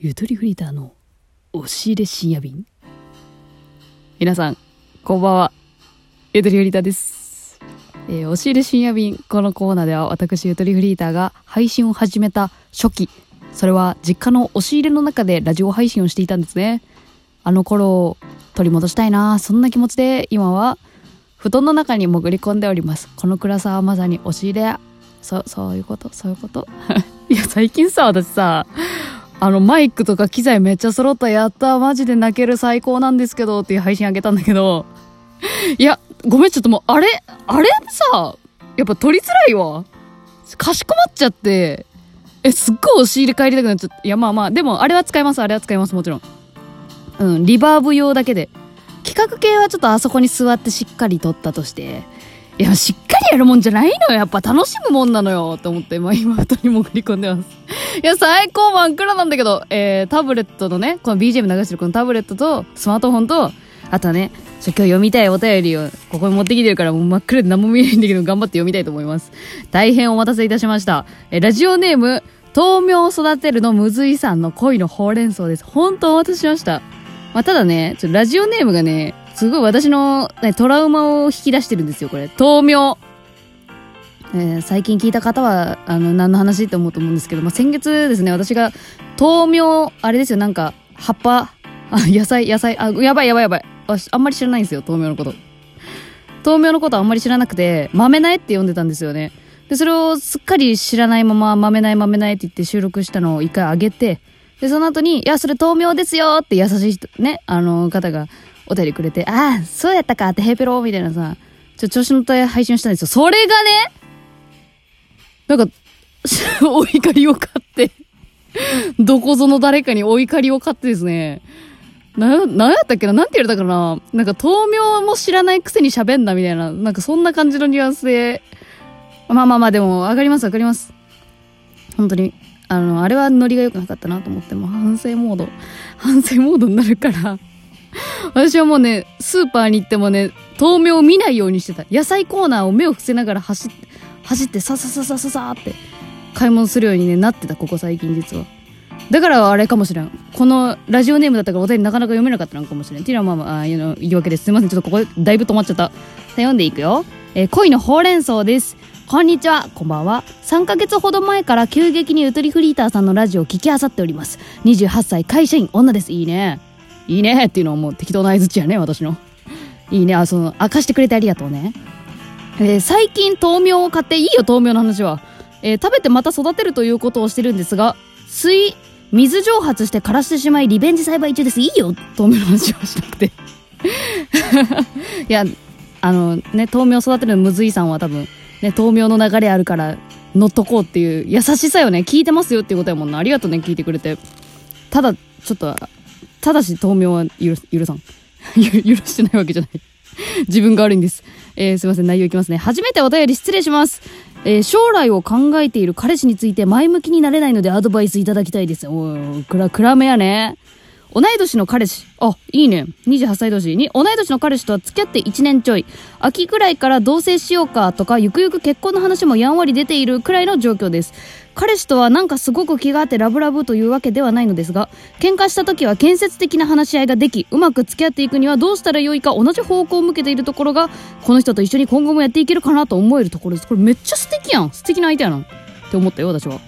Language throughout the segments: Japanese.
ゆとりフリーターの押し入れ深夜便。皆さんこんばんは。ゆとりフリーターです、えー押し入れ深夜便このコーナーでは私ゆとりフリーターが配信を始めた初期。それは実家の押し入れの中でラジオ配信をしていたんですね。あの頃を取り戻したいな。そんな気持ちで今は布団の中に潜り込んでおります。この暗さはまさに押し入れそそういうことそういうこと。いや最近さ私さあのマイクとか機材めっちゃ揃ったやったマジで泣ける最高なんですけどっていう配信あげたんだけど。いやごめんちょっともうあれあれさやっぱ撮りづらいわ。かしこまっちゃって。えすっごい押し入れ帰りたくなっちゃって。いやまあまあでもあれは使いますあれは使いますもちろん。うんリバーブ用だけで。企画系はちょっとあそこに座ってしっかり撮ったとして。いやしっやるもんじゃないのよ。やっぱ楽しむもんなのよと思って、ま、今布団に潜り込んでます。いや最高真っ暗なんだけど、えー、タブレットのねこの BGM 流してるこのタブレットとスマートフォンとあとはねちょ今日読みたいお便りをここに持ってきてるからもう真っ暗で何も見えないんだけど頑張って読みたいと思います。大変お待たせいたしました、えーラジオネーム豆苗を育てるのむずいさんの恋のほうれん草です。本当お待たせしました。まあ、ただね、ちょっとラジオネームがね、すごい私の、ね、トラウマを引き出してるんですよ、これ。豆苗。えー最近聞いた方は、あの、何の話って思うと思うんですけど、まあ、先月ですね、私が、豆苗、あれですよ、なんか、葉っぱ、あ、野菜、野菜、あ、やばいやばいやばい。私、あんまり知らないんですよ、豆苗のこと。豆苗のことあんまり知らなくて、豆苗って呼んでたんですよね。で、それをすっかり知らないまま、豆苗豆苗って言って収録したのを一回あげて、で、その後に、いや、それ豆苗ですよって優しい人、ね、あの方がお便りくれて、ああ、そうやったかってヘペローみたいなさ、ちょ、調子乗った配信したんですよ。それがね、なんか、お怒りを買って、どこぞの誰かにお怒りを買ってですね、な、なんやったっけな？なんて言われたかな？なんか豆苗も知らないくせに喋んなみたいな、なんかそんな感じのニュアンスで、まあまあまあでも、わかりますわかります。本当に。あの、あれはノリが良くなかったなと思って、もう反省モード、反省モードになるから、私はもうね、スーパーに行ってもね、豆苗を見ないようにしてた。野菜コーナーを目を伏せながら走って、走って、ささささささって、買い物するように、ね、なってた、ここ最近実は。だからあれかもしれん。このラジオネームだったからお便りなかなか読めなかったのかもしれん。っていうのはまあまあ、いうの言い訳です。すいません。ちょっとここだいぶ止まっちゃった。さあ読んでいくよ。えー恋のほうれん草です。こんにちは。こんばんは。3ヶ月ほど前から急激にゆとりフリーターさんのラジオを聞きあさっております。28歳会社員女です。いいね。いいねっていうのはもう適当な合図値やね、私の。いいね。あ、その、明かしてくれてありがとうね。えー最近豆苗を買っていいよ豆苗の話は、えー食べてまた育てるということをしてるんですが水水蒸発して枯らしてしまいリベンジ栽培中です。いいよ豆苗の話はしなくて。いやあのね豆苗育てるむずいさんは多分ね豆苗の流れあるから乗っとこうっていう優しさよね。聞いてますよっていうことやもんな。ありがとうね聞いてくれて。ただちょっとただし豆苗は許許さん。許してないわけじゃない。自分が悪いんです。えーすいません、内容いきますね。初めてお便り失礼します。えー将来を考えている彼氏について前向きになれないのでアドバイスいただきたいです。おー、くら、暗めやね。同い年の彼氏。あ、いいね。28歳同士に、同い年の彼氏とは付き合って1年ちょい。秋くらいから同棲しようかとか、ゆくゆく結婚の話もやんわり出ているくらいの状況です。彼氏とはなんかすごく気があってラブラブというわけではないのですが、喧嘩した時は建設的な話し合いができ、うまく付き合っていくにはどうしたらよいか同じ方向を向けているところが、この人と一緒に今後もやっていけるかなと思えるところです。これめっちゃ素敵やん。素敵な相手やな。って思ったよ、私は。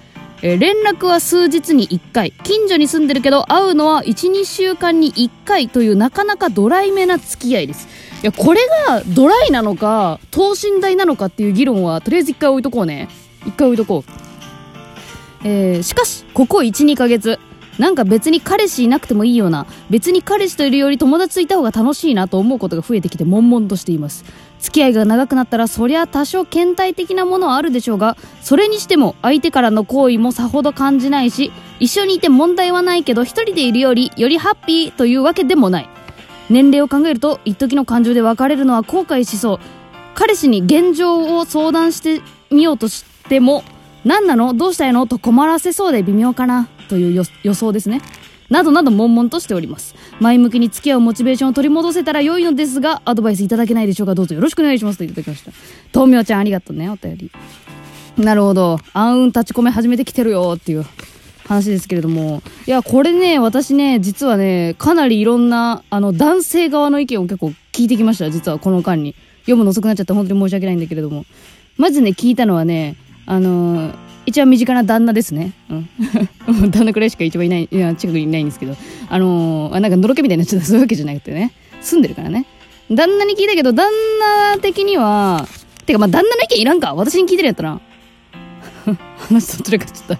えー連絡は数日に1回近所に住んでるけど会うのは12週間に1回というなかなかドライめな付き合いですいやこれがドライなのか等身大なのかっていう議論はとりあえず1回置いとこうね1回置いとこうえーしかしここ12ヶ月。なんか別に彼氏いなくてもいいような別に彼氏といるより友達といた方が楽しいなと思うことが増えてきて悶々としています。付き合いが長くなったらそりゃ多少倦怠的なものはあるでしょうがそれにしても相手からの好意もさほど感じないし一緒にいて問題はないけど一人でいるよりよりハッピーというわけでもない。年齢を考えると一時の感情で別れるのは後悔しそう。彼氏に現状を相談してみようとしても何なの？どうしたいの？と困らせそうで微妙かな？という予想ですね。などなど悶々としております。前向きに付き合うモチベーションを取り戻せたら良いのですがアドバイスいただけないでしょうか。どうぞよろしくお願いします。といただきました。豆苗ちゃんありがとうねお便り。なるほど。暗雲立ち込め始めてきてるよっていう話ですけれども。いや、これね、私ね、実はね、かなりいろんな、あの、男性側の意見を結構聞いてきました、実はこの間に。読むの遅くなっちゃって本当に申し訳ないんだけれども。まずね、聞いたのはね、あのー、一番身近な旦那ですね。うん。旦那くらいしか一番いない、いや、近くにいないんですけど。あのー、なんかのろけみたいになっちゃった、そういうわけじゃなくてね。住んでるからね。旦那に聞いたけど、旦那的には、てかまあ旦那の意見いらんか。私に聞いてるやったら。話とっちらかちゃった。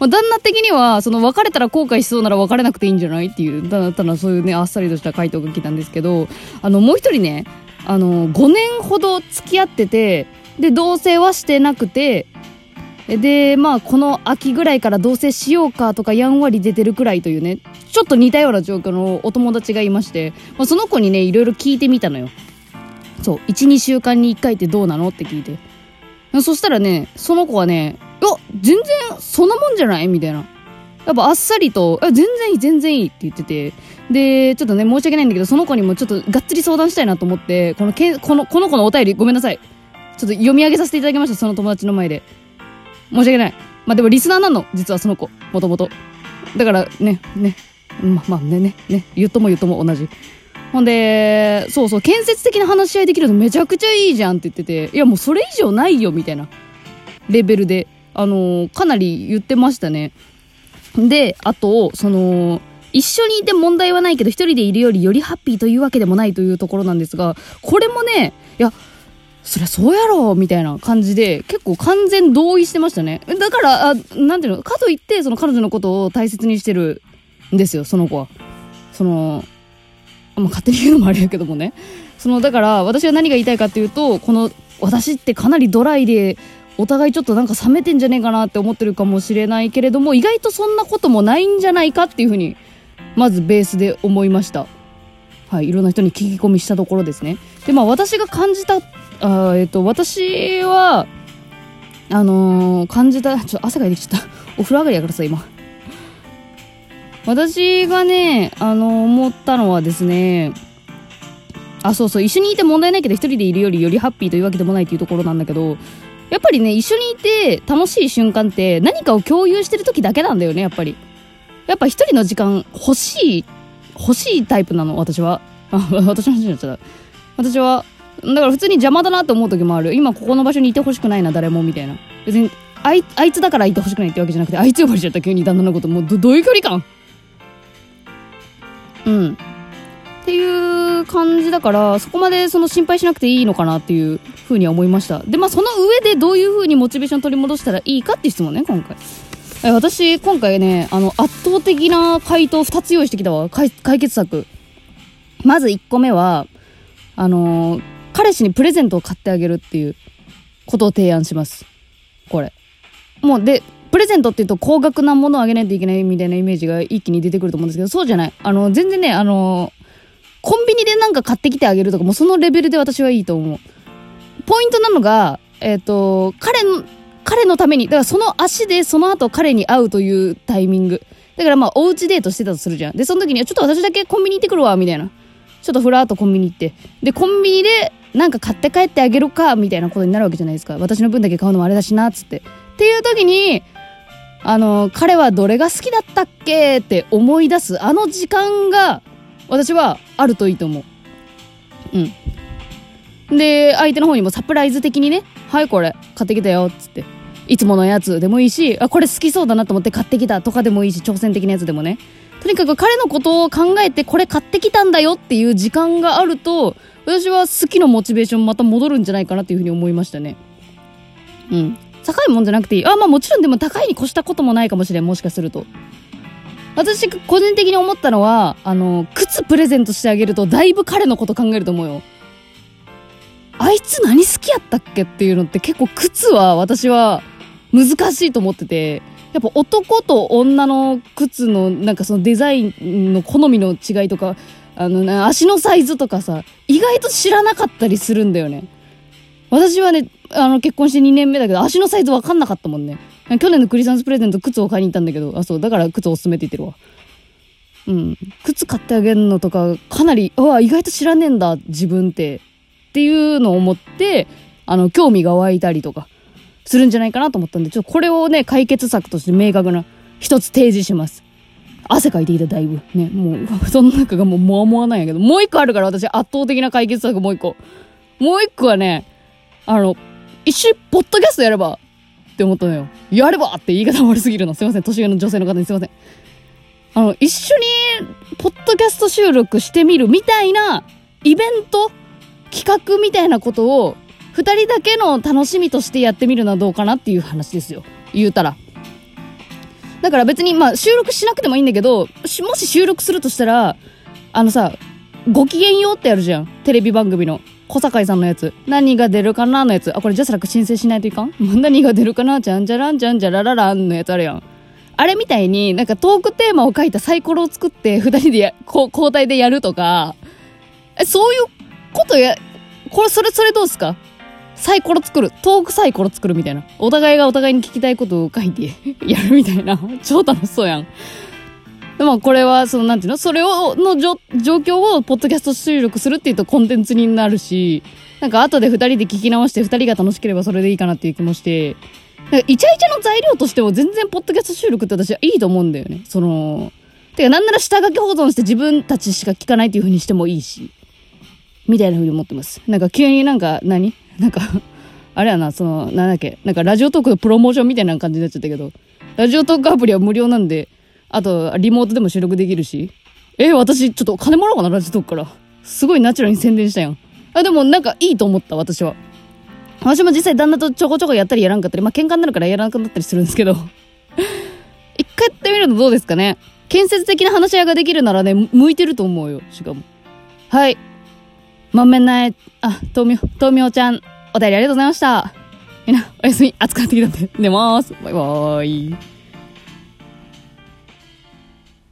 まあ、旦那的には、その別れたら後悔しそうなら別れなくていいんじゃないっていう、ただただそういうね、あっさりとした回答が来たんですけど、あの、もう一人ね、あの、5年ほど付き合ってて、で、同棲はしてなくて、で、まあ、この秋ぐらいから同棲しようかとかやんわり出てるくらいというね、ちょっと似たような状況のお友達がいまして、まあ、その子にね、いろいろ聞いてみたのよ。そう、1、2週間に1回ってどうなのって聞いて。そしたらね、その子はね、いや、全然そんなもんじゃない？みたいな。やっぱあっさりと、全然いい、全然いいって言ってて。で、ちょっとね、申し訳ないんだけど、その子にもちょっとがっつり相談したいなと思って、このけこの、この子のお便りごめんなさい。ちょっと読み上げさせていただきました、その友達の前で。申し訳ない。まあでもリスナーなの、実はその子、もともと。だからね、ね、ま、まあね、ね、ね、言っとも言っとも同じ。ほんで、そうそう、建設的な話し合いできるのめちゃくちゃいいじゃんって言ってて、いやもうそれ以上ないよ、みたいなレベルで、あのー、かなり言ってましたね。で、あと、その、一緒にいて問題はないけど、一人でいるよりよりハッピーというわけでもないというところなんですが、これもね、いや、そりゃそうやろみたいな感じで、結構完全同意してましたね。だから、あなんていうの、かといって、その彼女のことを大切にしてるんですよ、その子は。その、まあ、勝手に言うのもあれやけどもね。その、だから、私は何が言いたいかっていうと、この、私ってかなりドライで、お互いちょっとなんか冷めてんじゃねえかなって思ってるかもしれないけれども、意外とそんなこともないんじゃないかっていうふうに、まずベースで思いました。はい、いろんな人に聞き込みしたところですね。で、まあ私が感じたあえっ、と、私は、あのー、感じた、ちょっと汗が出てきちゃった。お風呂上がりやからさ、今。私がね、あの、思ったのはですね、あ、そうそう、一緒にいて問題ないけど一人でいるよりよりハッピーというわけでもないっていうところなんだけど、やっぱりね、一緒にいて楽しい瞬間って何かを共有してる時だけなんだよね、やっぱり。やっぱ一人の時間欲しい、欲しいタイプなの、私は。あ、私の話になっちゃった。私は、だから普通に邪魔だなって思う時もある。今ここの場所にいてほしくないな、誰も、みたいな。別に、あい、あいつだからいてほしくないってわけじゃなくて、あいつ呼ばれちゃった急に旦那のこと。もうど、どういう距離感？うん。っていう感じだから、そこまでその心配しなくていいのかなっていうふうには思いました。で、まあその上でどういうふうにモチベーション取り戻したらいいかっていう質問ね、今回。え私、今回ね、あの、圧倒的な回答2つ用意してきたわ。解決策。まず1個目は、あのー彼氏にプレゼントを買ってあげるっていうことを提案します。これ。もう、で、プレゼントって言うと高額なものをあげないといけないみたいなイメージが一気に出てくると思うんですけど、そうじゃない。あの、全然ね、あの、コンビニでなんか買ってきてあげるとか、もうそのレベルで私はいいと思う。ポイントなのが、えっ、ー、と、彼の、彼のために、だからその足でその後彼に会うというタイミング。だからまあ、おうちデートしてたとするじゃん。で、その時には、ちょっと私だけコンビニ行ってくるわ、みたいな。ちょっとふらっとコンビニ行って。で、コンビニでなんか買って帰ってあげるか、みたいなことになるわけじゃないですか。私の分だけ買うのもあれだしな、つって。っていう時に、あの、彼はどれが好きだったっけって思い出す、あの時間が、私はあるといいと思う。うん。で、相手の方にもサプライズ的にね、はい、これ、買ってきたよ、つって。いつものやつでもいいし、あ、これ好きそうだなと思って買ってきたとかでもいいし、挑戦的なやつでもね。とにかく彼のことを考えてこれ買ってきたんだよっていう時間があると、私は好きのモチベーションまた戻るんじゃないかなっていうふうに思いましたね。うん。高いもんじゃなくていい。あ、まあもちろんでも高いに越したこともないかもしれん、もしかすると。私、個人的に思ったのは、あの、靴プレゼントしてあげると、だいぶ彼のこと考えると思うよ。あいつ何好きやったっけっていうのって結構靴は私は難しいと思ってて、やっぱ男と女の靴のなんかそのデザインの好みの違いとか、あのね、足のサイズとかさ、意外と知らなかったりするんだよね。私はね、あの結婚して2年目だけど、足のサイズわかんなかったもんね。去年のクリスマスプレゼント靴を買いに行ったんだけど、あ、そう、だから靴おすすめって言ってるわ。うん。靴買ってあげるのとか、かなり、うわ、意外と知らねえんだ、自分って。っていうのを思って、あの、興味が湧いたりとか。するんじゃないかなと思ったんで、ちょっとこれをね、解決策として明確な一つ提示します。汗かいてきた、だいぶ。ね、もう、その中がもう、もわもわなんやけど、もう一個あるから、私、圧倒的な解決策もう一個。もう一個はね、あの、一緒にポッドキャストやればって思ったのよ。やればって言い方悪すぎるの。すいません。年上の女性の方にすいません。あの、一緒に、ポッドキャスト収録してみるみたいな、イベント企画みたいなことを、二人だけの楽しみとしてやってみるのはどうかなっていう話ですよ。言うたら。だから別に、まあ、収録しなくてもいいんだけど、もし収録するとしたら、あのさ、ごきげんようってあるじゃん。テレビ番組の。小堺さんのやつ。何が出るかなのやつ。あ、これジャスラック申請しないといかん？何が出るかな？じゃんじゃらんじゃんじゃらららんのやつあるやん。あれみたいになんかトークテーマを書いたサイコロを作って二人でや、こ交代でやるとか、え、そういうことや、これ、それ、それどうすか？サイコロ作る。トークサイコロ作るみたいな。お互いがお互いに聞きたいことを書いて やるみたいな。超楽しそうやん。でもこれは、その、なんていうの？それを、の状況を、ポッドキャスト収録するっていうとコンテンツになるし、なんか後で二人で聞き直して二人が楽しければそれでいいかなっていう気もして、なんかイチャイチャの材料としても全然ポッドキャスト収録って私はいいと思うんだよね。その、てかなんなら下書き保存して自分たちしか聞かないっていう風にしてもいいし。みたいな風に思ってます。なんか急になんか何、なんかあれやな、その、なんだっけ、なんかラジオトークのプロモーションみたいな感じになっちゃったけど、ラジオトークアプリは無料なんで、あと、リモートでも収録できるし、え、私、ちょっと金もらおうかな、ラジオトークから。すごいナチュラルに宣伝したやん。あ、でもなんかいいと思った、私は。私も実際旦那とちょこちょこやったりやらんかったり、まあ、喧嘩になるからやらなくなったりするんですけど、一回やってみるとどうですかね建設的な話し合いができるならね、向いてると思うよ、しかも。はい。まんめない、あ、豆苗、豆苗ちゃん、お便りありがとうございました。みんな、おやすみ。暑くなってきたんで、寝ます。バイバーイ。